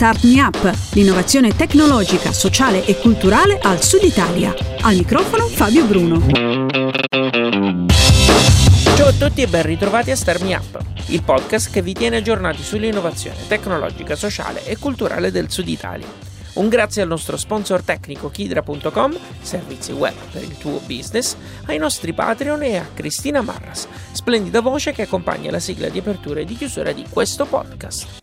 Start Me Up, l'innovazione tecnologica, sociale e culturale al Sud Italia. Al microfono Fabio Bruno. Ciao a tutti e ben ritrovati a Start Me Up, il podcast che vi tiene aggiornati sull'innovazione tecnologica, sociale e culturale del Sud Italia. Un grazie al nostro sponsor tecnico Kidra.com, servizi web per il tuo business, ai nostri Patreon e a Cristina Marras, splendida voce che accompagna la sigla di apertura e di chiusura di questo podcast.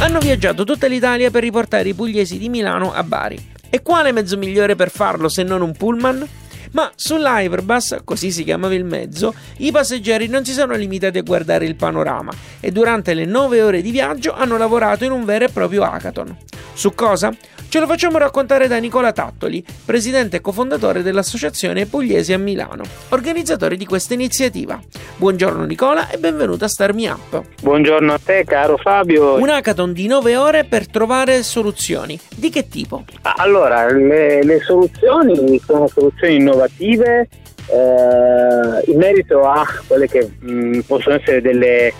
Hanno viaggiato tutta l'Italia per riportare i pugliesi di Milano a Bari. E quale mezzo migliore per farlo se non un pullman? Ma sull'Hyperbus, così si chiamava il mezzo, i passeggeri non si sono limitati a guardare il panorama e durante le 9 ore di viaggio hanno lavorato in un vero e proprio hackathon. Su cosa? Ce lo facciamo raccontare da Nicola Tattoli, presidente e cofondatore dell'Associazione Pugliesi a Milano, organizzatore di questa iniziativa. Buongiorno Nicola e benvenuto a Star Me Up. Buongiorno a te caro Fabio. Un hackathon di 9 ore per trovare soluzioni. Di che tipo? Allora, le, le soluzioni sono soluzioni innovative eh, in merito a quelle che mh, mm, possono essere delle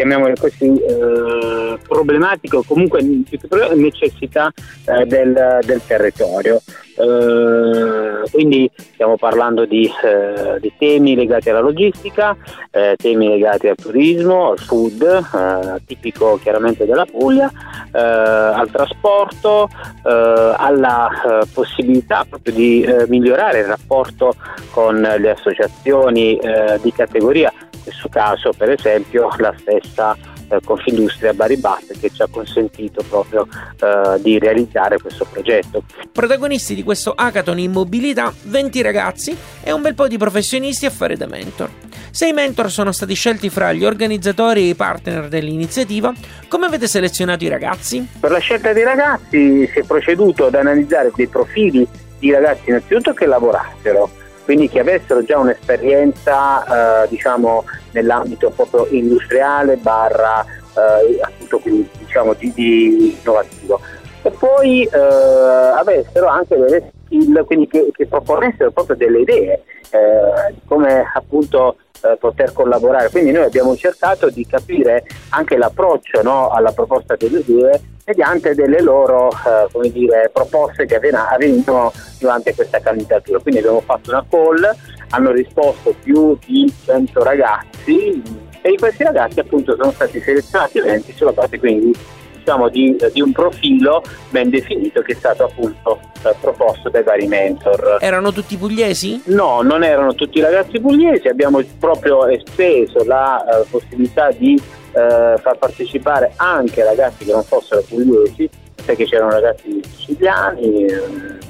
chiamiamole così, eh, problematiche o comunque necessità eh, del, del, territorio. Eh, quindi stiamo parlando di, eh, di, temi legati alla logistica, eh, temi legati al turismo, al food, eh, tipico chiaramente della Puglia, al trasporto, alla possibilità proprio di migliorare il rapporto con le associazioni di categoria questo caso per esempio la stessa eh, Confindustria Baribat che ci ha consentito proprio eh, di realizzare questo progetto. Protagonisti di questo hackathon in mobilità 20 ragazzi e un bel po' di professionisti a fare da mentor. Sei mentor sono stati scelti fra gli organizzatori e i partner dell'iniziativa. Come avete selezionato i ragazzi? Per la scelta dei ragazzi si è proceduto ad analizzare dei profili di ragazzi innanzitutto che lavorassero quindi che avessero già un'esperienza eh, diciamo, nell'ambito proprio industriale barra eh, appunto diciamo, di, di, innovativo. E poi eh, avessero anche delle skill quindi che, che proponessero proprio delle idee eh, come appunto eh, poter collaborare. Quindi noi abbiamo cercato di capire anche l'approccio no, alla proposta delle idee mediante delle loro eh, dire, proposte che avvenivano durante questa candidatura. Quindi abbiamo fatto una call, hanno risposto più di 100 ragazzi e questi ragazzi appunto sono stati selezionati 20 sulla base quindi diciamo, di, di, un profilo ben definito che è stato appunto eh, proposto dai vari mentor. Erano tutti pugliesi? No, non erano tutti ragazzi pugliesi, abbiamo proprio esteso la uh, possibilità di uh, far partecipare anche ragazzi che non fossero pugliesi, perché c'erano ragazzi siciliani, eh,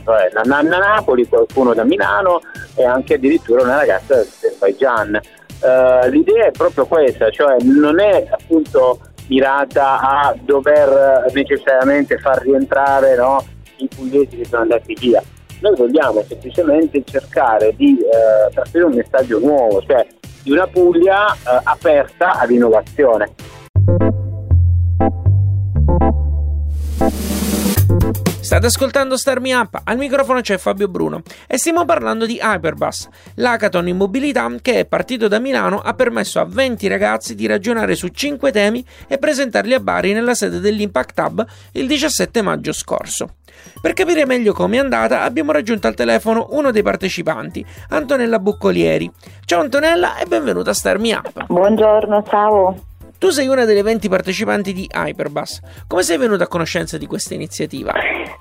la Nanna Napoli, qualcuno da Milano e anche addirittura una ragazza dell'Azerbaijan. Uh, l'idea è proprio questa, cioè non è appunto mirata a dover necessariamente far rientrare no, i pugliesi che sono andati via. Noi vogliamo semplicemente cercare di eh, trasferire un messaggio nuovo, cioè di una Puglia eh, aperta all'innovazione. State ascoltando Star Me Up, al microfono c'è Fabio Bruno e stiamo parlando di Hyperbus, l'hackathon in mobilità che è partito da Milano ha permesso a 20 ragazzi di ragionare su 5 temi e presentarli a Bari nella sede dell'Impact Hub il 17 maggio scorso. Per capire meglio come è andata abbiamo raggiunto al telefono uno dei partecipanti, Antonella Buccolieri. Ciao Antonella e benvenuta a Star Me Up. Buongiorno, ciao. Tu sei una delle 20 partecipanti di Hyperbus. Come sei venuta a conoscenza di questa iniziativa?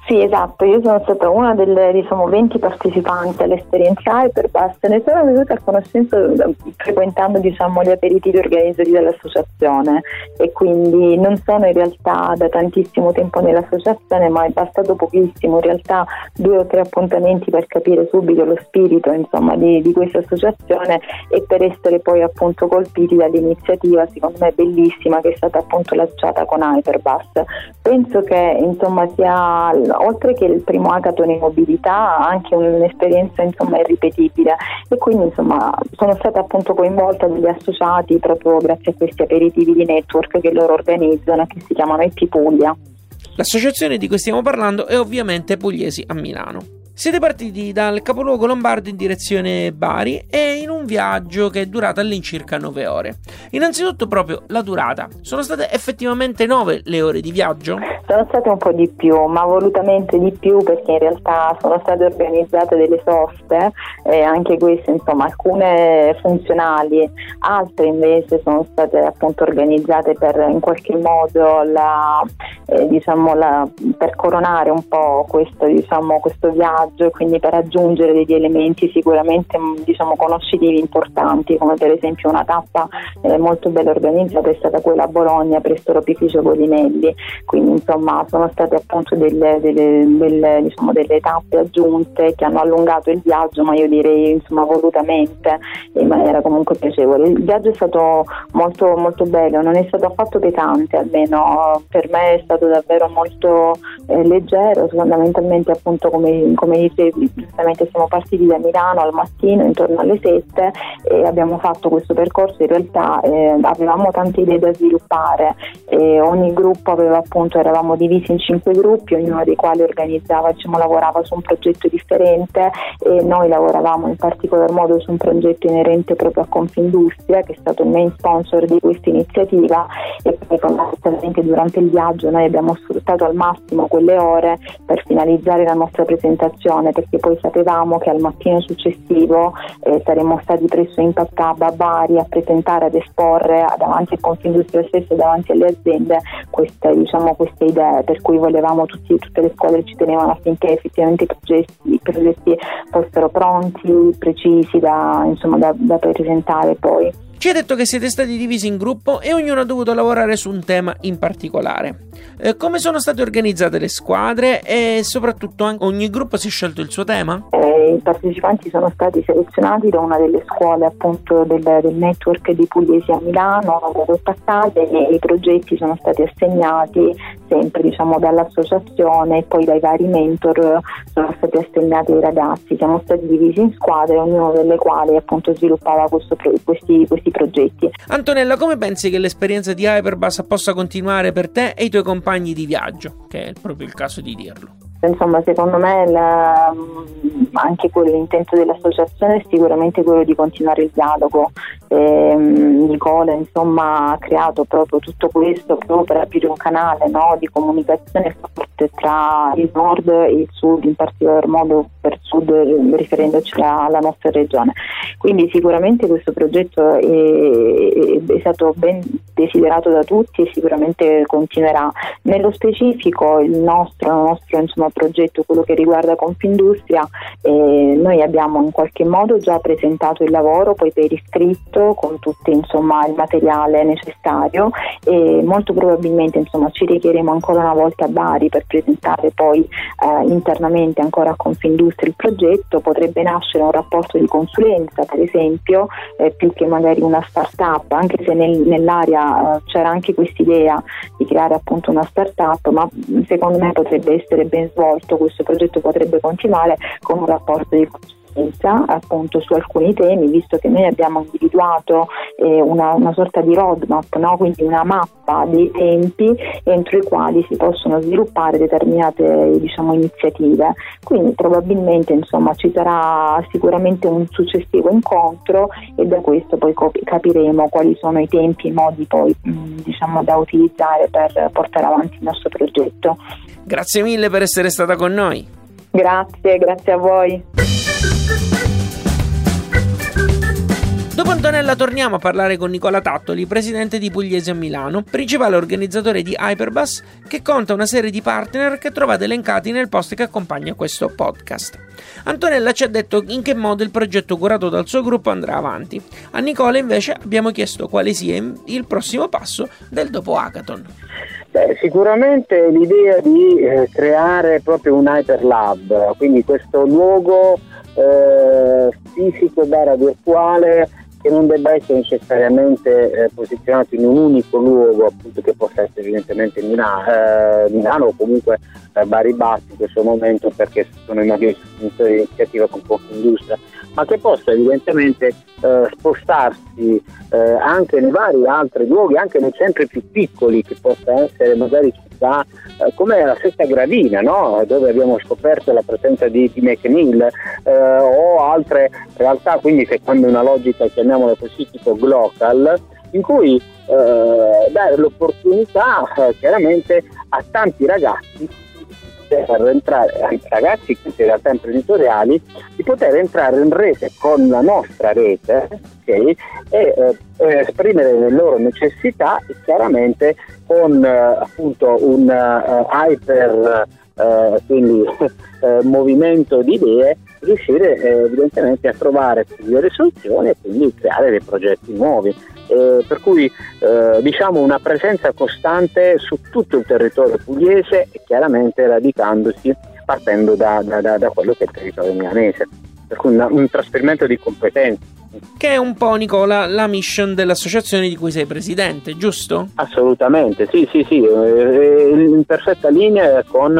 Sì, esatto, io sono stata una delle diciamo, 20 partecipanti all'esperienza Hyperbus, ne sono venuta a conoscenza eh, frequentando diciamo, gli aperitivi organizzati dall'associazione e quindi non sono in realtà da tantissimo tempo nell'associazione ma è bastato pochissimo, in realtà due o tre appuntamenti per capire subito lo spirito insomma, di, di questa associazione e per essere poi appunto colpiti dall'iniziativa secondo me bellissima che è stata appunto lanciata con Hyperbus. Penso che insomma sia oltre che il primo hackathon in mobilità, anche un'esperienza insomma irripetibile e quindi insomma sono stata appunto coinvolta degli associati proprio grazie a questi aperitivi di network che loro organizzano che si chiamano EP Puglia. L'associazione di cui stiamo parlando è ovviamente Pugliesi a Milano. Siete partiti dal capoluogo lombardo in direzione Bari e in un viaggio che è durato all'incirca 9 ore. Innanzitutto proprio la durata. Sono state effettivamente 9 le ore di viaggio? Sono state un po' di più, ma volutamente di più perché in realtà sono state organizzate delle soste, eh, anche queste insomma alcune funzionali, altre invece sono state appunto organizzate per in qualche modo la, eh, diciamo, la, per coronare un po' questo, diciamo, questo viaggio viaggio e quindi per aggiungere degli elementi sicuramente mm, diciamo, conoscitivi importanti come per esempio una tappa eh, molto bella organizzata è stata quella a Bologna presso l'opificio Polinelli quindi insomma sono state appunto delle, delle, delle, diciamo, delle, tappe aggiunte che hanno allungato il viaggio ma io direi insomma volutamente in maniera comunque piacevole. Il viaggio è stato molto molto bello non è stato affatto pesante almeno per me è stato davvero molto eh, leggero fondamentalmente appunto come, come dicevi, giustamente siamo partiti da Milano al mattino intorno alle 7 e abbiamo fatto questo percorso, in realtà eh, avevamo tante idee da sviluppare e ogni gruppo aveva appunto, eravamo divisi in cinque gruppi, ognuno dei quali organizzava, diciamo, lavorava su un progetto differente e noi lavoravamo in particolar modo su un progetto inerente proprio a Confindustria che è stato il main sponsor di questa iniziativa e poi fondamentalmente durante il viaggio noi abbiamo sfruttato al massimo quelle ore per finalizzare la nostra presentazione perché poi sapevamo che al mattino successivo eh, saremmo stati presso in Pattab a Bari a presentare, ad esporre davanti a Confindustria stesso, davanti alle aziende queste, diciamo, queste idee per cui volevamo tutti, tutte le squadre ci tenevano affinché effettivamente i progetti, i progetti fossero pronti, precisi da, insomma, da, da presentare poi. Ci ha detto che siete stati divisi in gruppo e ognuno ha dovuto lavorare su un tema in particolare. Eh, come sono state organizzate le squadre e soprattutto ogni gruppo si è scelto il suo tema? Eh, I partecipanti sono stati selezionati da una delle scuole appunto del, del network di Pugliesi a Milano, da Passate e i progetti sono stati assegnati sempre diciamo, dall'associazione e poi dai vari mentor sono stati assegnati ai ragazzi. Siamo stati divisi in squadre, ognuno delle quali appunto sviluppava questo, questi, questi questi progetti. Antonella, come pensi che l'esperienza di Hyperbus possa continuare per te e i tuoi compagni di viaggio? Che è proprio il caso di dirlo. Insomma, secondo me la, anche quello, l'intento dell'associazione è sicuramente quello di continuare il dialogo. E, Nicola insomma, ha creato proprio tutto questo proprio per aprire un canale no, di comunicazione forte tra il nord e il sud, in particolar modo per sud riferendoci alla nostra regione. Quindi sicuramente questo progetto è, è stato ben desiderato da tutti e sicuramente continuerà. Nello specifico il nostro, il nostro insomma, progetto, quello che riguarda Confindustria, eh, noi abbiamo in qualche modo già presentato il lavoro, poi per iscritto con tutto insomma, il materiale necessario e molto probabilmente insomma, ci richiederemo ancora una volta a Bari per presentare poi eh, internamente ancora a Confindustria il progetto, potrebbe nascere un rapporto di consulenza per esempio, eh, più che magari una start-up, anche se nel, nell'area eh, c'era anche quest'idea di creare appunto una start-up, ma secondo me potrebbe essere ben svolto, questo progetto potrebbe continuare con un rapporto di appunto su alcuni temi, visto che noi abbiamo individuato eh, una, una, sorta di roadmap, no? quindi una mappa dei tempi entro i quali si possono sviluppare determinate diciamo, iniziative. Quindi probabilmente insomma, ci sarà sicuramente un successivo incontro e da questo poi capiremo quali sono i tempi e i modi poi mh, diciamo, da utilizzare per portare avanti il nostro progetto. Grazie mille per essere stata con noi. Grazie, grazie a voi. Dopo Antonella torniamo a parlare con Nicola Tattoli, presidente di Pugliese a Milano, principale organizzatore di Hyperbus, che conta una serie di partner che trovate elencati nel post che accompagna questo podcast. Antonella ci ha detto in che modo il progetto curato dal suo gruppo andrà avanti. A Nicola invece abbiamo chiesto quale sia il prossimo passo del dopo Hackathon. Beh, sicuramente l'idea di eh, creare proprio un Hyperlab, quindi questo luogo eh, fisico barra virtuale che non debba essere necessariamente eh, posizionato in un unico luogo, appunto che possa essere evidentemente Milano, eh, Milano o comunque eh, Bari Bassi in questo momento perché sono i maggiori sostenitori di iniziativa con Confindustria, ma che possa evidentemente eh, spostarsi eh, anche nei vari altri luoghi, anche nei centri più piccoli, che possa essere magari realtà eh, come la stessa Gradina, no? dove abbiamo scoperto la presenza di, di McNeil eh, o altre realtà, quindi secondo una logica chiamiamola così tipo glocal, in cui eh, dare l'opportunità eh, chiaramente a tanti ragazzi poter entrare, ragazzi in realtà imprenditoriali, di poter entrare in rete con la nostra rete okay, e eh, esprimere le loro necessità e chiaramente con eh, appunto un uh, hyper uh, quindi, uh, movimento di idee riuscire eh, evidentemente a trovare delle soluzioni e quindi creare dei progetti nuovi eh, per cui eh, diciamo una presenza costante su tutto il territorio pugliese e chiaramente radicandosi partendo da, da, da, quello che è il territorio milanese, per cui una, un trasferimento di competenze. Che è un po', Nicola, la mission dell'associazione di cui sei presidente, giusto? Assolutamente, sì, sì, sì, eh, in perfetta linea con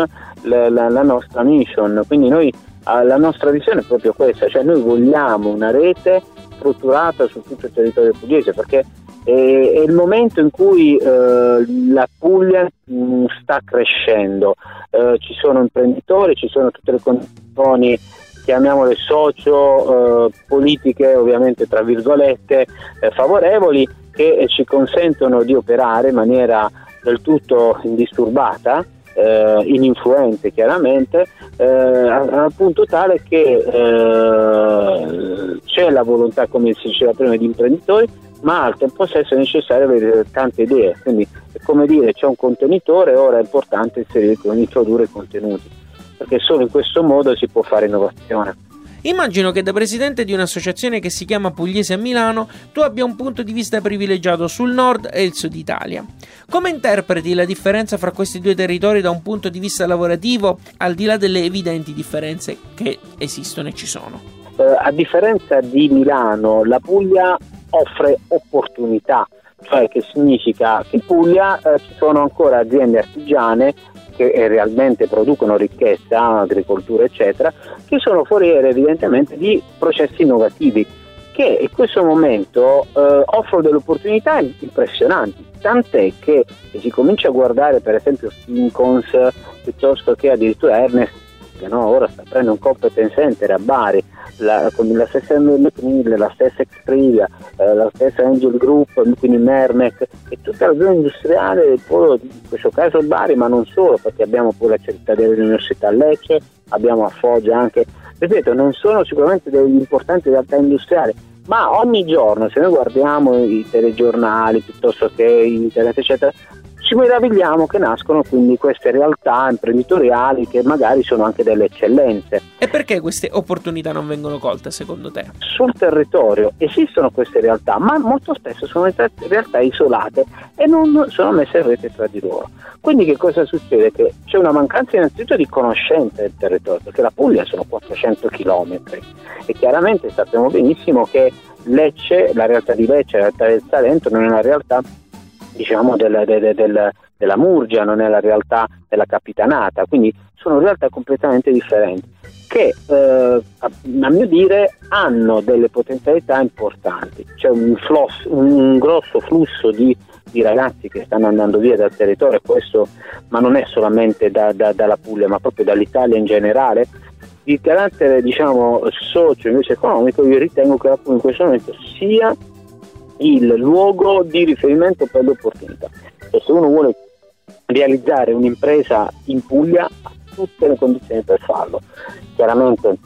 la, la, la nostra mission. Quindi noi, ah, la nostra visione è proprio questa, cioè noi vogliamo una rete strutturata su tutto il territorio pugliese perché è, è il momento in cui eh, la Puglia mm, sta crescendo, eh, ci sono imprenditori, ci sono tutte le condizioni chiamiamole socio eh, politiche ovviamente tra virgolette eh, favorevoli che ci consentono di operare in maniera del tutto indisturbata eh, ininfluente chiaramente, eh, al punto tale che eh, c'è la volontà, come si diceva prima, di imprenditori, ma al tempo stesso è necessario avere tante idee, quindi è come dire c'è un contenitore, ora è importante inserire, introdurre contenuti, perché solo in questo modo si può fare innovazione. Immagino che da presidente di un'associazione che si chiama Pugliese a Milano tu abbia un punto di vista privilegiato sul nord e il sud Italia. Come interpreti la differenza fra questi due territori da un punto di vista lavorativo, al di là delle evidenti differenze che esistono e ci sono? Eh, a differenza di Milano, la Puglia offre opportunità, cioè che significa che in Puglia eh, ci sono ancora aziende artigiane che realmente producono ricchezza, agricoltura eccetera, che sono foriere evidentemente di processi innovativi che in questo momento eh, offrono delle opportunità impressionanti, tant'è che si comincia a guardare per esempio Fincons piuttosto che addirittura Ernest, che no, ora sta prendendo un competence center a Bari, la, con la stessa McNeil, la stessa Exprivia, eh, la stessa Angel Group, quindi Mermec e tutta la zona industriale, poi, in questo caso Bari, ma non solo, perché abbiamo pure la cittadella dell'Università Lecce, abbiamo a Foggia anche, ripeto, non sono sicuramente degli importanti realtà industriali, ma ogni giorno se noi guardiamo i telegiornali piuttosto che internet eccetera ci meravigliamo che nascono quindi queste realtà imprenditoriali che magari sono anche delle eccellenze. E perché queste opportunità non vengono colte secondo te? Sul territorio esistono queste realtà, ma molto spesso sono realtà isolate e non sono messe in rete tra di loro. Quindi che cosa succede? Che c'è una mancanza innanzitutto di conoscenza del territorio, perché la Puglia sono 400 km e chiaramente sappiamo benissimo che Lecce, la realtà di Lecce, la realtà del Salento non è una realtà diciamo, del, del, del, della Murgia, non è la realtà della Capitanata, quindi sono realtà completamente differenti che eh, a, mio dire hanno delle potenzialità importanti, c'è un, floss, un grosso flusso di, di, ragazzi che stanno andando via dal territorio, questo, ma non è solamente da, da, dalla Puglia, ma proprio dall'Italia in generale, di carattere diciamo socio invece economico, io ritengo che la Puglia in questo momento sia il luogo di riferimento per le opportunità. E se uno vuole realizzare un'impresa in Puglia ha tutte le condizioni per farlo. Chiaramente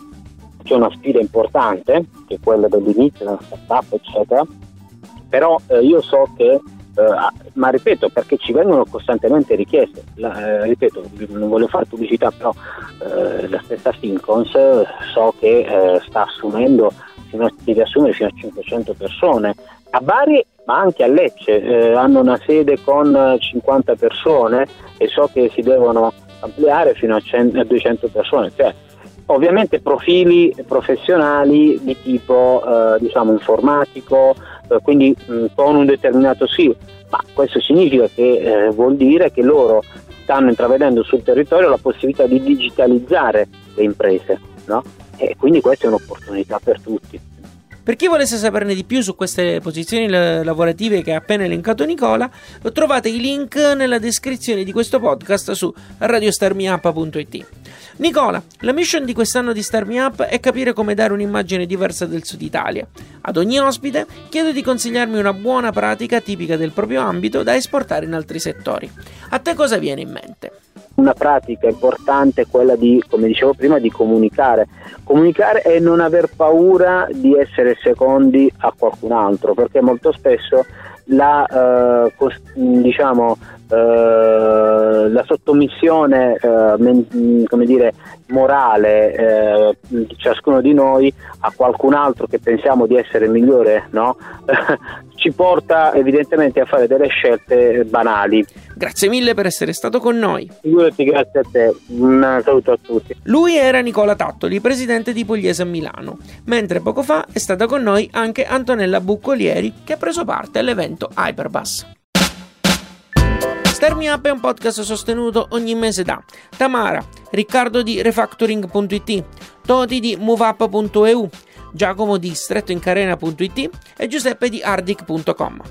c'è una sfida importante, che è quella dell'inizio della startup, eccetera, però eh, io so che Uh, ma ripeto perché ci vengono costantemente richieste la, eh, ripeto non voglio fare pubblicità però eh, la stessa Fincons so che eh, sta assumendo deve assumere fino a 500 persone a Bari ma anche a Lecce eh, hanno una sede con 50 persone e so che si devono ampliare fino a, 100, a 200 persone, cioè ovviamente profili professionali di tipo eh, diciamo informatico, eh, quindi mh, con un determinato sì, ma questo significa che eh, vuol dire che loro stanno intravedendo sul territorio la possibilità di digitalizzare le imprese, no? E quindi questa è un'opportunità per tutti. Per chi volesse saperne di più su queste posizioni lavorative che ha appena elencato Nicola, trovate i link nella descrizione di questo podcast su radiostarmiup.it. Nicola, la mission di quest'anno di Star Me Up è capire come dare un'immagine diversa del Sud Italia. Ad ogni ospite chiedo di consigliarmi una buona pratica tipica del proprio ambito da esportare in altri settori. A te cosa viene in mente? Una pratica importante è quella di, come dicevo prima, di comunicare. Comunicare e non aver paura di essere secondi a qualcun altro, perché molto spesso la, eh, diciamo, eh, la sottomissione eh, men- come dire, morale eh, di ciascuno di noi a qualcun altro che pensiamo di essere migliore no? ci porta evidentemente a fare delle scelte banali. Grazie mille per essere stato con noi. Figurati, grazie a te. Un saluto a tutti. Lui era Nicola Tattoli, presidente di Pugliese a Milano, mentre poco fa è stata con noi anche Antonella Buccolieri che ha preso parte all'evento Hyperbus. Star Me Up è un podcast sostenuto ogni mese da Tamara, Riccardo di Refactoring.it, Toti di MoveUp.eu, Giacomo di strettoincarena.it e Giuseppe di Ardic.com.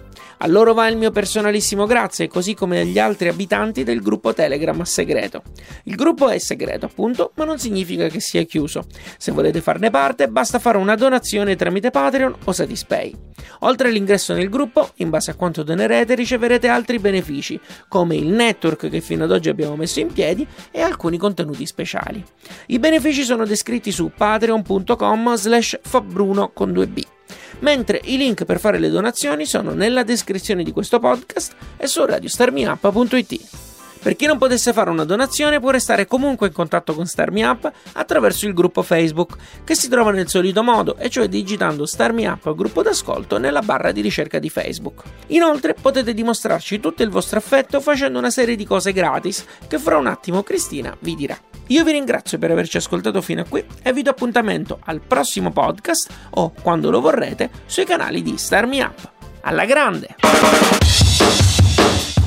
A loro va il mio personalissimo grazie, così come agli altri abitanti del gruppo Telegram segreto. Il gruppo è segreto, appunto, ma non significa che sia chiuso. Se volete farne parte, basta fare una donazione tramite Patreon o Satispay. Oltre all'ingresso nel gruppo, in base a quanto donerete, riceverete altri benefici, come il network che fino ad oggi abbiamo messo in piedi e alcuni contenuti speciali. I benefici sono descritti su patreon.com slash fabbruno con 2b mentre i link per fare le donazioni sono nella descrizione di questo podcast e su radiostarmiup.it. Per chi non potesse fare una donazione può restare comunque in contatto con Starmi Up attraverso il gruppo Facebook che si trova nel solito modo, e cioè digitando Starmi Up gruppo d'ascolto nella barra di ricerca di Facebook. Inoltre potete dimostrarci tutto il vostro affetto facendo una serie di cose gratis che fra un attimo Cristina vi dirà. Io vi ringrazio per averci ascoltato fino a qui e vi do appuntamento al prossimo podcast o, quando lo vorrete, sui canali di Starmi Up. Alla grande!